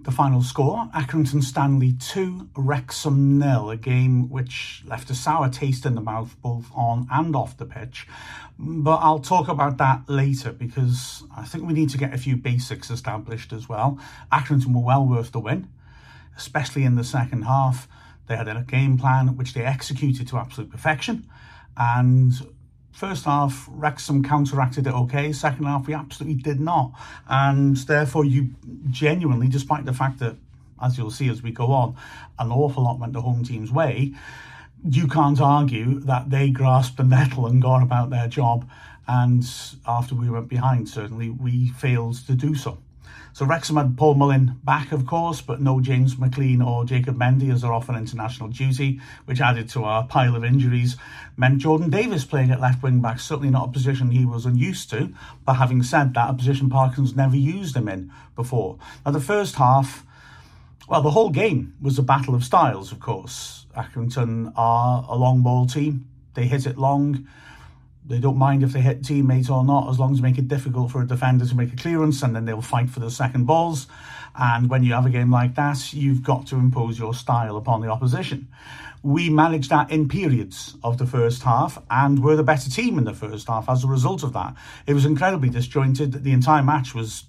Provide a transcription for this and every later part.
the final score Accrington Stanley 2, Wrexham nil, a game which left a sour taste in the mouth both on and off the pitch. But I'll talk about that later because I think we need to get a few basics established as well. Accrington were well worth the win, especially in the second half. They had a game plan which they executed to absolute perfection. And First half, Wrexham counteracted it okay. Second half, we absolutely did not. And therefore, you genuinely, despite the fact that, as you'll see as we go on, an awful lot went the home team's way, you can't argue that they grasped the nettle and gone about their job. And after we went behind, certainly, we failed to do so. So Wrexham had Paul Mullin back, of course, but no James McClean or Jacob Mendy as they're off on international duty, which added to our pile of injuries. Meant Jordan Davies playing at left wing back, certainly not a position he was unused to. But having said that, a position Parkinson's never used him in before. Now, the first half, well, the whole game was a battle of styles, of course. Accrington are a long ball team. They hit it long. They don't mind if they hit teammates or not, as long as they make it difficult for a defender to make a clearance, and then they'll fight for the second balls. And when you have a game like that, you've got to impose your style upon the opposition. We managed that in periods of the first half, and were the better team in the first half as a result of that. It was incredibly disjointed. The entire match was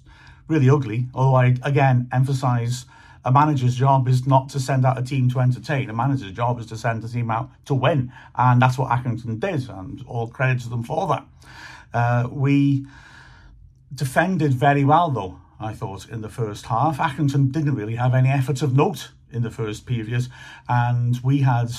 really ugly, although I again emphasise a manager's job is not to send out a team to entertain. A manager's job is to send a team out to win. And that's what Accrington did, and all credit to them for that. Uh, we defended very well, though, I thought, in the first half. Accrington didn't really have any efforts of note in the first period, and we had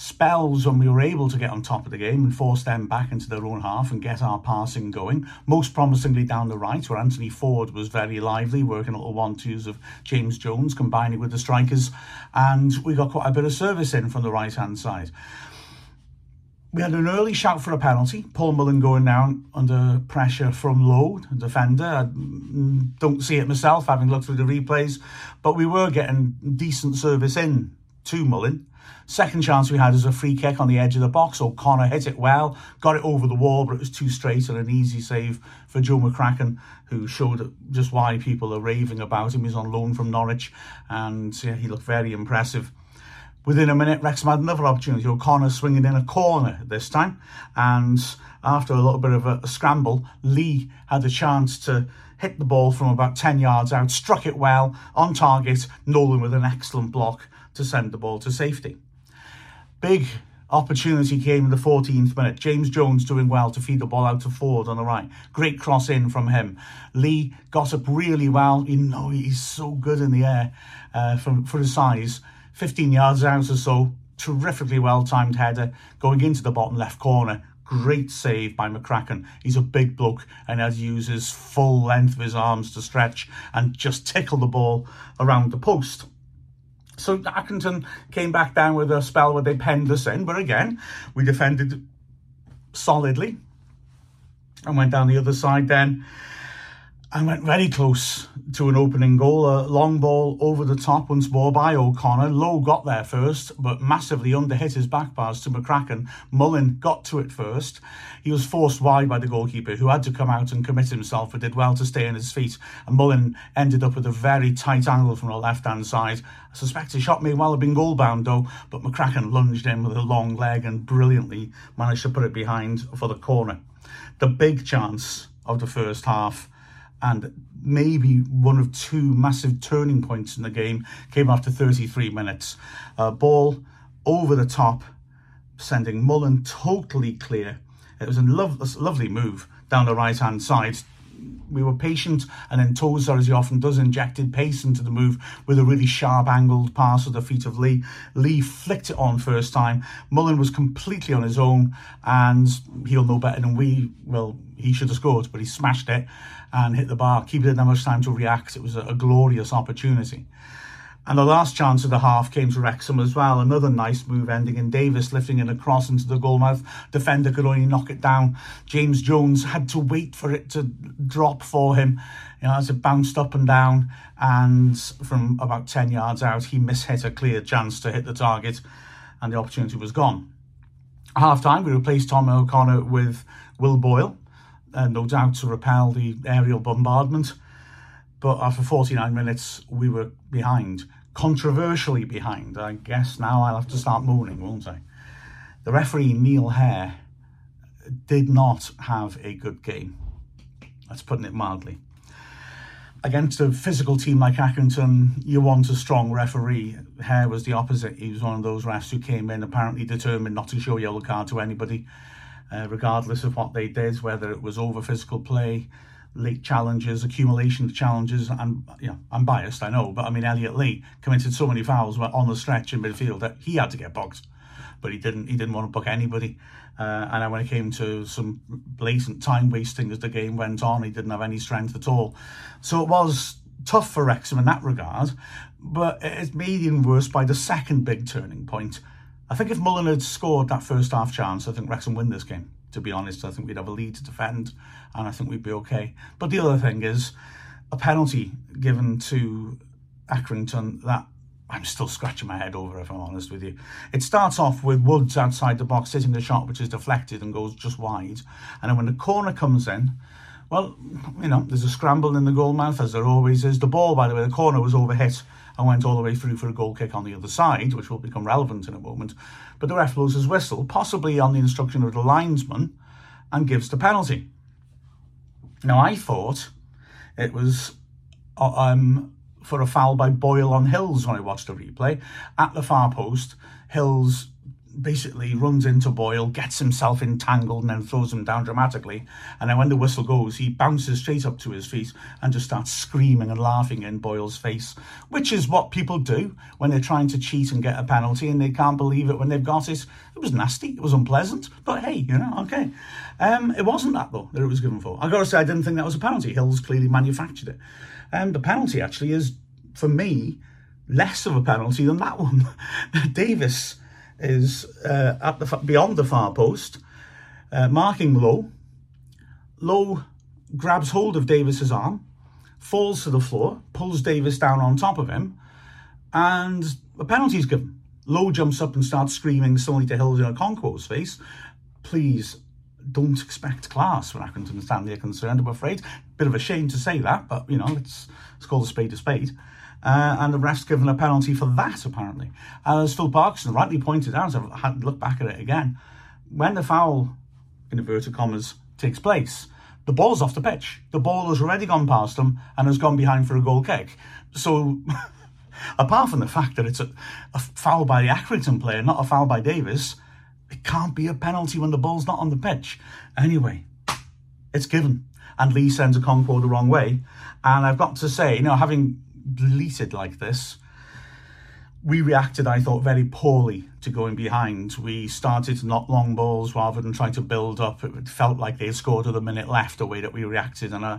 spells when we were able to get on top of the game and force them back into their own half and get our passing going. Most promisingly down the right, where Anthony Forde was very lively, working little one twos of James Jones, combining with the strikers, and we got quite a bit of service in from the right hand side. We had an early shout for a penalty. Paul Mullin going down under pressure from Lowe, the defender. I don't see it myself, having looked through the replays, but we were getting decent service in to Mullin. Second chance we had was a free kick on the edge of the box. O'Connor hit it well, got it over the wall, but it was too straight and an easy save for Joe McCracken, who showed just why people are raving about him. He's on loan from Norwich, and yeah, he looked very impressive. Within a minute, Wrexham had another opportunity. O'Connor swinging in a corner this time, and after a little bit of a, a scramble, Lee had a chance to hit the ball from about 10 yards out, struck it well, on target, Nolan with an excellent block to send the ball to safety. Big opportunity came in the 14th minute. James Jones doing well to feed the ball out to Forde on the right. Great cross in from him. Lee got up really well. You know, he's so good in the air uh, for, for his size. 15 yards out or so. Terrifically well timed header going into the bottom left corner. Great save by McCracken. He's a big bloke and has uses full length of his arms to stretch and just tickle the ball around the post. So Accrington came back down with a spell where they penned us in, but again, we defended solidly and went down the other side then and went very close to an opening goal. A long ball over the top once more by O'Connor. Lowe got there first, but massively underhit his back pass to McCracken. Mullin got to it first. He was forced wide by the goalkeeper, who had to come out and commit himself, but did well to stay on his feet. And Mullin ended up with a very tight angle from the left hand side. I suspect his shot may well have been goal bound though, but McCracken lunged in with a long leg and brilliantly managed to put it behind for the corner. The big chance of the first half and maybe one of two massive turning points in the game came after 33 minutes. Uh, ball over the top, sending Mullin totally clear. It was a, lo- a lovely move down the right hand side we were patient, and then Tozer, as he often does, injected pace into the move with a really sharp angled pass at the feet of Lee. Lee flicked it on first time. Mullin was completely on his own, and he'll know better than we. Well, he should have scored, but he smashed it and hit the bar. Keeper didn't have much time to react. It was a, a glorious opportunity. And the last chance of the half came to Wrexham as well. Another nice move ending in Davies lifting it across into the goalmouth. Defender could only knock it down. James Jones had to wait for it to drop for him. You know, as it bounced up and down, and from about 10 yards out, he mishit a clear chance to hit the target, and the opportunity was gone. half time, we replaced Tom O'Connor with Will Boyle, uh, no doubt to repel the aerial bombardment but after 49 minutes, we were behind, controversially behind. I guess now I'll have to start moaning, won't I? The referee, Neil Hair, did not have a good game. That's putting it mildly. Against a physical team like Accrington, you want a strong referee. Hair was the opposite. He was one of those refs who came in apparently determined not to show yellow card to anybody, uh, regardless of what they did, whether it was over physical play, late challenges, accumulation of challenges, and you know, I'm biased, I know, but I mean Elliot Lee committed so many fouls on the stretch in midfield that he had to get booked, but he didn't. He didn't want to book anybody. Uh, and when it came to some blatant time wasting as the game went on, he didn't have any strength at all. So it was tough for Wrexham in that regard, but it's made even worse by the second big turning point. I think if Mullin had scored that first half chance, I think Wrexham win this game to be honest. I think we'd have a lead to defend and I think we'd be okay. But the other thing is a penalty given to Accrington that I'm still scratching my head over, if I'm honest with you. It starts off with Woods outside the box hitting the shot, which is deflected and goes just wide. And then when the corner comes in, well, you know, there's a scramble in the goal mouth, as there always is. The ball, by the way, the corner was overhit and went all the way through for a goal kick on the other side, which will become relevant in a moment. But the ref blows his whistle, possibly on the instruction of the linesman, and gives the penalty. Now, I thought it was uh, um, for a foul by Boyle on Hills when I watched the replay. At the far post, Hills basically runs into Boyle, gets himself entangled, and then throws him down dramatically. And then when the whistle goes, he bounces straight up to his feet and just starts screaming and laughing in Boyle's face, which is what people do when they're trying to cheat and get a penalty and they can't believe it when they've got it. It was nasty, it was unpleasant, but hey, you know, okay. Um, it wasn't that though that it was given for. I got to say, I didn't think that was a penalty. Hills clearly manufactured it. And um, the penalty actually is, for me, less of a penalty than that one. Davies is uh, at the beyond the far post, uh, marking Lowe. Lowe grabs hold of Davies's arm, falls to the floor, pulls Davies down on top of him, and a penalty is given. Lowe jumps up and starts screaming suddenly to Hills in a Okonkwo's face, please don't expect class when Accrington and Stanley are concerned, I'm afraid. Bit of a shame to say that, but, you know, it's, it's called a spade a spade. Uh, and the ref's given a penalty for that, apparently. As Phil Parkinson rightly pointed out, I've had to look back at it again, when the foul, in inverted commas, takes place, the ball's off the pitch. The ball has already gone past them and has gone behind for a goal kick. So, apart from the fact that it's a, a foul by the Accrington player, not a foul by Davies, it can't be a penalty when the ball's not on the pitch. Anyway, it's given. And Lee sends Okonkwo the wrong way. And I've got to say, you know, having bleated like this, we reacted, I thought, very poorly to going behind. We started knock long balls rather than try to build up. It felt like they had scored with a minute left the way that we reacted. And uh,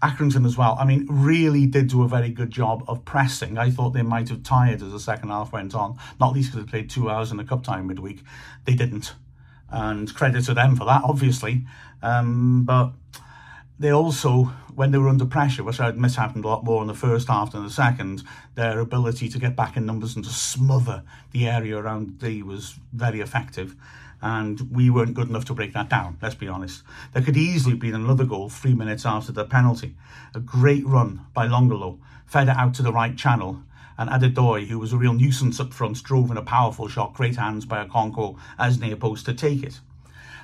Accrington as well, I mean, really did do a very good job of pressing. I thought they might have tired as the second half went on, not least because they played two hours in the cup time midweek. They didn't. And credit to them for that, obviously. Um, but they also when they were under pressure, which I admit happened a lot more in the first half than the second, their ability to get back in numbers and to smother the area around D was very effective. And we weren't good enough to break that down, let's be honest. There could easily have been another goal three minutes after the penalty. A great run by Longelo, fed it out to the right channel, and Adedoyin, who was a real nuisance up front, drove in a powerful shot, great hands by Okonkwo as near post to take it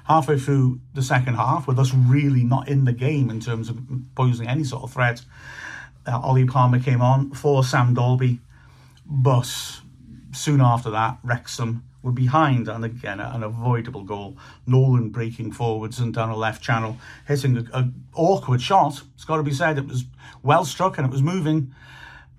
halfway through the second half, with us really not in the game in terms of posing any sort of threat, uh, Ollie Palmer came on for Sam Dalby, but soon after that, Wrexham were behind, and again, an avoidable goal. Nolan breaking forwards and down a left channel, hitting an awkward shot. It's got to be said, it was well struck and it was moving,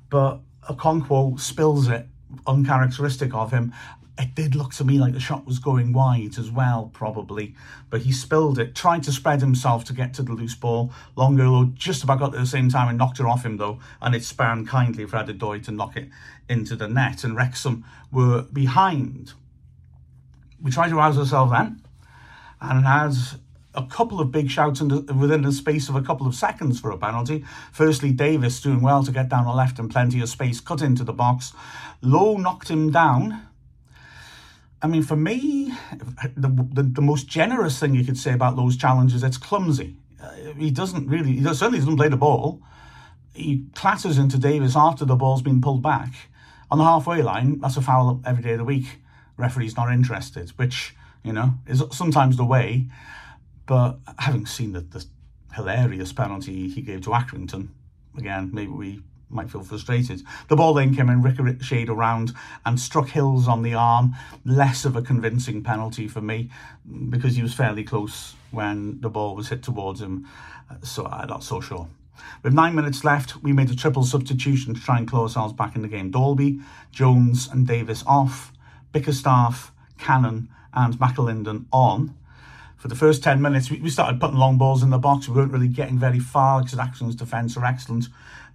but Okonkwo spills it, uncharacteristic of him, it did look to me like the shot was going wide as well, probably. But he spilled it, tried to spread himself to get to the loose ball. Longelo just about got there at the same time and knocked it off him, though. And it spanned kindly for Adedoyin to knock it into the net. And Wrexham were behind. We tried to rouse ourselves then and as a couple of big shouts the, within the space of a couple of seconds for a penalty. Firstly, Davies doing well to get down the left and plenty of space cut into the box. Lowe knocked him down I mean, for me, the, the, the most generous thing you could say about those challenges, it's clumsy. Uh, he doesn't really, he certainly doesn't play the ball. he clatters into Davies after the ball's been pulled back on the halfway line. That's a foul every day of the week. Referee's not interested, which you know is sometimes the way. But having seen the, the hilarious penalty he gave to Accrington, again, maybe we might feel frustrated. The ball then came in ricocheted around and struck Hills on the arm. Less of a convincing penalty for me because he was fairly close when the ball was hit towards him. So I'm not so sure. With nine minutes left, we made a triple substitution to try and claw ourselves back in the game. Dalby, Jones and Davies off, Bickerstaff, Cannon and McAlinden on for the first 10 minutes, we, started putting long balls in the box. We weren't really getting very far because Accrington's defence are excellent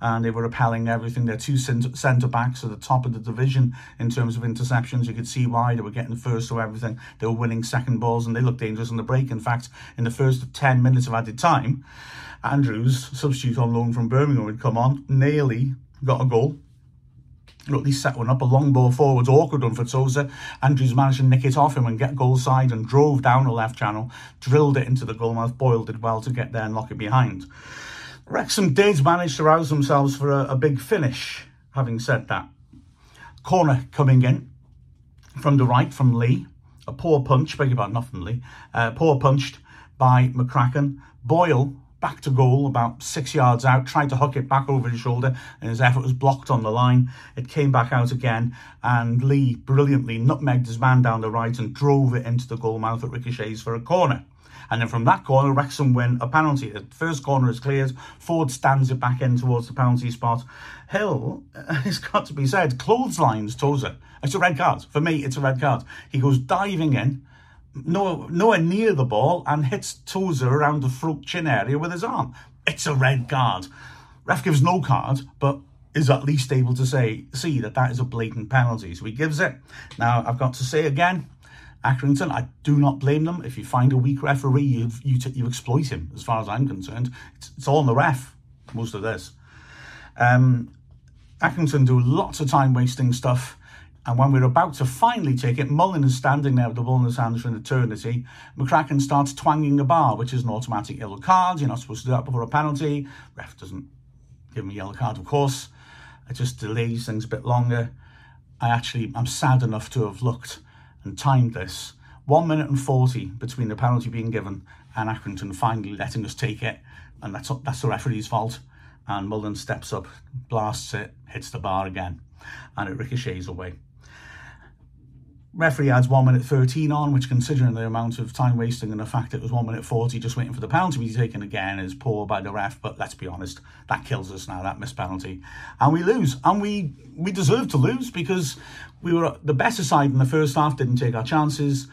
and they were repelling everything. They're two centre backs at the top of the division in terms of interceptions. You could see why they were getting first to everything. They were winning second balls and they looked dangerous on the break. In fact, in the first 10 minutes of added time, Andrews, substitute on loan from Birmingham, would come on, nearly got a goal or at least set one up. A long ball forwards, awkward one for Tozer. Andrews managed to nick it off him and get goal side and drove down the left channel, drilled it into the goalmouth. Boyle did well to get there and lock it behind. Wrexham did manage to rouse themselves for a, a big finish, having said that. Corner coming in from the right from Lee. A poor punch, beg your pardon, not from Lee. Uh, poor punched by McCracken. Boyle back to goal about six yards out, tried to hook it back over his shoulder, and his effort was blocked on the line. It came back out again, and Lee brilliantly nutmegged his man down the right and drove it into the goal mouth at ricochets for a corner. And then from that corner, Wrexham win a penalty. The first corner is cleared. Forde stands it back in towards the penalty spot. Hill, it's got to be said, clotheslines Tozer. It's a red card. For me, it's a red card. He goes diving in no, nowhere near the ball and hits Tozer around the throat chin area with his arm. It's a red card. Ref gives no card, but is at least able to say, see that that is a blatant penalty. So he gives it. Now, I've got to say again, Accrington, I do not blame them. If you find a weak referee, you you, you exploit him, as far as I'm concerned. It's, it's all on the ref, most of this. Um, Accrington do lots of time wasting stuff and when we're about to finally take it, Mullin is standing there with the ball in his hands for an eternity. McCracken starts twanging a bar, which is an automatic yellow card. You're not supposed to do that before a penalty. Ref doesn't give him a yellow card, of course. It just delays things a bit longer. I actually, I'm sad enough to have looked and timed this. One minute and 40 between the penalty being given and Accrington finally letting us take it. And that's, that's the referee's fault. And Mullin steps up, blasts it, hits the bar again, and it ricochets away. Referee adds 1 minute 13 on, which considering the amount of time wasting and the fact it was 1 minute 40 just waiting for the penalty to be taken again is poor by the ref. But let's be honest, that kills us now, that missed penalty. And we lose. And we, we deserve to lose because we were the better side in the first half, didn't take our chances.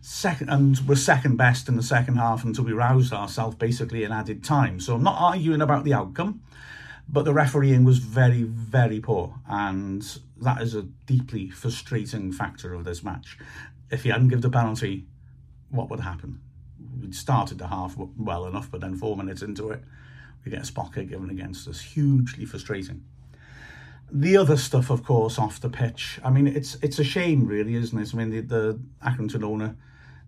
Second and we're second best in the second half until we roused ourselves basically in added time. So I'm not arguing about the outcome. But the refereeing was very, very poor, and that is a deeply frustrating factor of this match. If he hadn't given the penalty, what would happen? We'd started the half well enough, but then four minutes into it, we get a spot kick given against us. Hugely frustrating. The other stuff, of course, off the pitch. I mean, it's it's a shame, really, isn't it? I mean, the, the Accrington owner,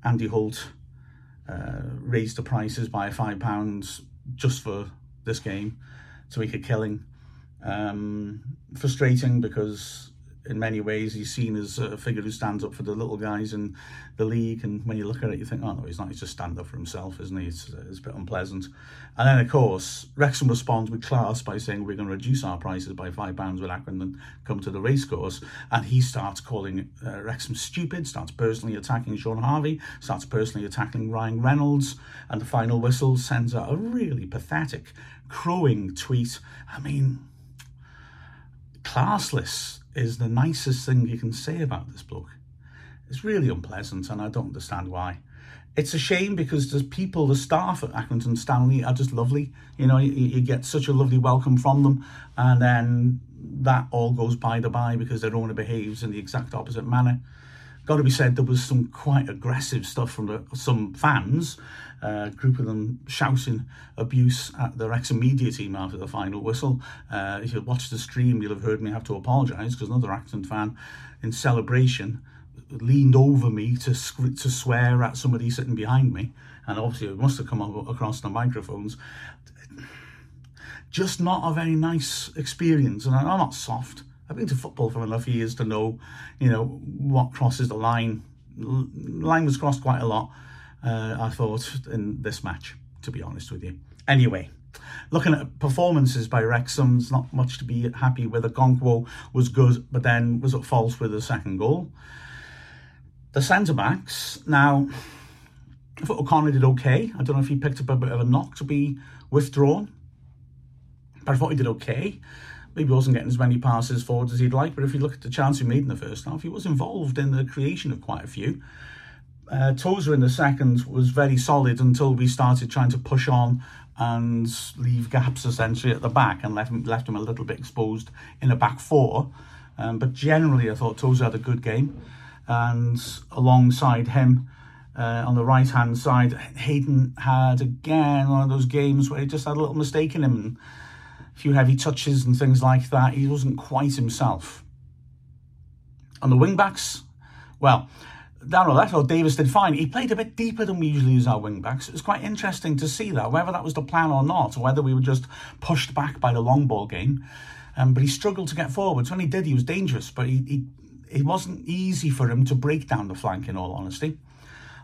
Andy Holt, uh, raised the prices by five pounds just for this game to make a killing. Um, frustrating because in many ways he's seen as a figure who stands up for the little guys in the league and when you look at it you think oh no he's not he's just stand up for himself isn't he? It's, it's a bit unpleasant. And then of course Wrexham responds with class by saying we're going to reduce our prices by five pounds with Accrington come to the racecourse. And he starts calling uh, Wrexham stupid starts personally attacking Shaun Harvey starts personally attacking Ryan Reynolds and the final whistle sends out a really pathetic crowing tweet. I mean, classless is the nicest thing you can say about this bloke. It's really unpleasant, and I don't understand why. It's a shame because the people, the staff at Accrington Stanley are just lovely. You know, you, you get such a lovely welcome from them, and then that all goes by the by because their owner behaves in the exact opposite manner got to be said, there was some quite aggressive stuff from the, some fans, uh, group of them shouting abuse at the ex media team after the final whistle. Uh, if you watched the stream, you'll have heard me have to apologise because another Wrexham fan, in celebration, leaned over me to to swear at somebody sitting behind me, and obviously it must have come across the microphones just not a very nice experience. And I'm not soft. I've been to football for enough years to know, you know, what crosses the line. line was crossed quite a lot, uh, I thought, in this match, to be honest with you. Anyway, looking at performances by Wrexham, there's not much to be happy with. Okonkwo was good, but then was at fault with the second goal. The centre backs, now, I thought O'Connor did okay. I don't know if he picked up a bit of a knock to be withdrawn, but I thought he did okay. Maybe wasn't getting as many passes forward as he'd like, but if you look at the chance he made in the first half, he was involved in the creation of quite a few. Uh, Tozer in the second was very solid until we started trying to push on and leave gaps essentially at the back and left him, left him a little bit exposed in a back four. Um, but generally, I thought Tozer had a good game. And alongside him, uh, on the right hand side, Hayden had again one of those games where he just had a little mistake in him and a few heavy touches and things like that. He wasn't quite himself. On the wing backs, well, down on left, well, Davies did fine. He played a bit deeper than we usually use our wing backs. It was quite interesting to see that, whether that was the plan or not, or whether we were just pushed back by the long ball game. Um, but he struggled to get forwards. When he did, he was dangerous, but he, he it wasn't easy for him to break down the flank, in all honesty.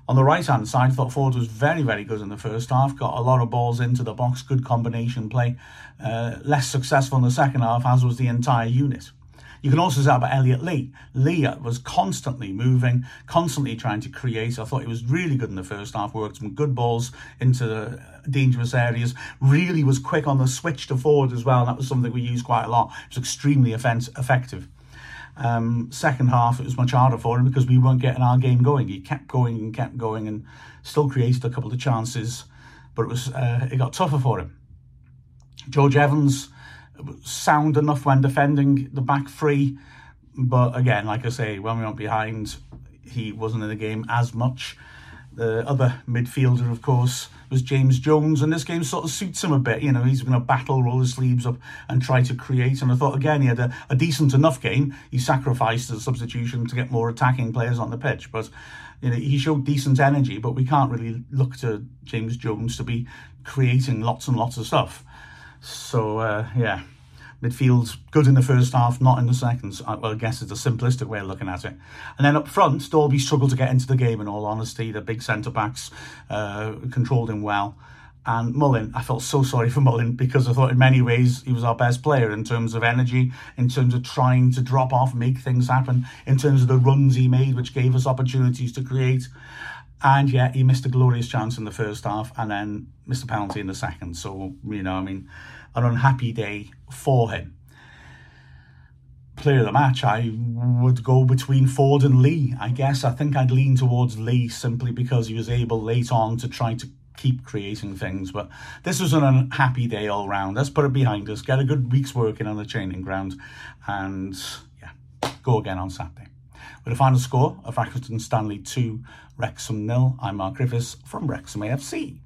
On the right hand side, thought Forde was very, very good in the first half. Got a lot of balls into the box, good combination play. Uh, less successful in the second half, as was the entire unit. You can also say about Elliot Lee. Lee was constantly moving, constantly trying to create. I thought he was really good in the first half, worked some good balls into dangerous areas, really was quick on the switch to forward as well. That was something we used quite a lot. It was extremely effective. Um, second half, it was much harder for him because we weren't getting our game going. He kept going and kept going and still created a couple of chances, but it was uh, it got tougher for him. George Evans sound enough when defending the back three, but again, like I say, when we went behind, he wasn't in the game as much. The other midfielder, of course, was James Jones, and this game sort of suits him a bit. You know, he's going to battle, roll his sleeves up, and try to create. And I thought, again, he had a, a decent enough game. He sacrificed a substitution to get more attacking players on the pitch, but you know, he showed decent energy. But we can't really look to James Jones to be creating lots and lots of stuff. So uh, yeah, midfield's good in the first half, not in the second. well, I guess it's a simplistic way of looking at it. And then up front, Dalby struggled to get into the game. In all honesty, the big centre backs uh, controlled him well. And Mullin, I felt so sorry for Mullin because I thought in many ways he was our best player in terms of energy, in terms of trying to drop off, make things happen, in terms of the runs he made, which gave us opportunities to create. And yet he missed a glorious chance in the first half and then missed a penalty in the second. So, you know, I mean, an unhappy day for him. Player of the match, I would go between Forde and Lee. I guess I think I'd lean towards Lee simply because he was able late on to try to keep creating things. But this was an unhappy day all round. Let's put it behind us, get a good week's working on the training ground, and yeah, go again on Saturday. With a final score of Accrington Stanley 2, Wrexham nil, I'm Mark Griffiths from Wrexham AFC.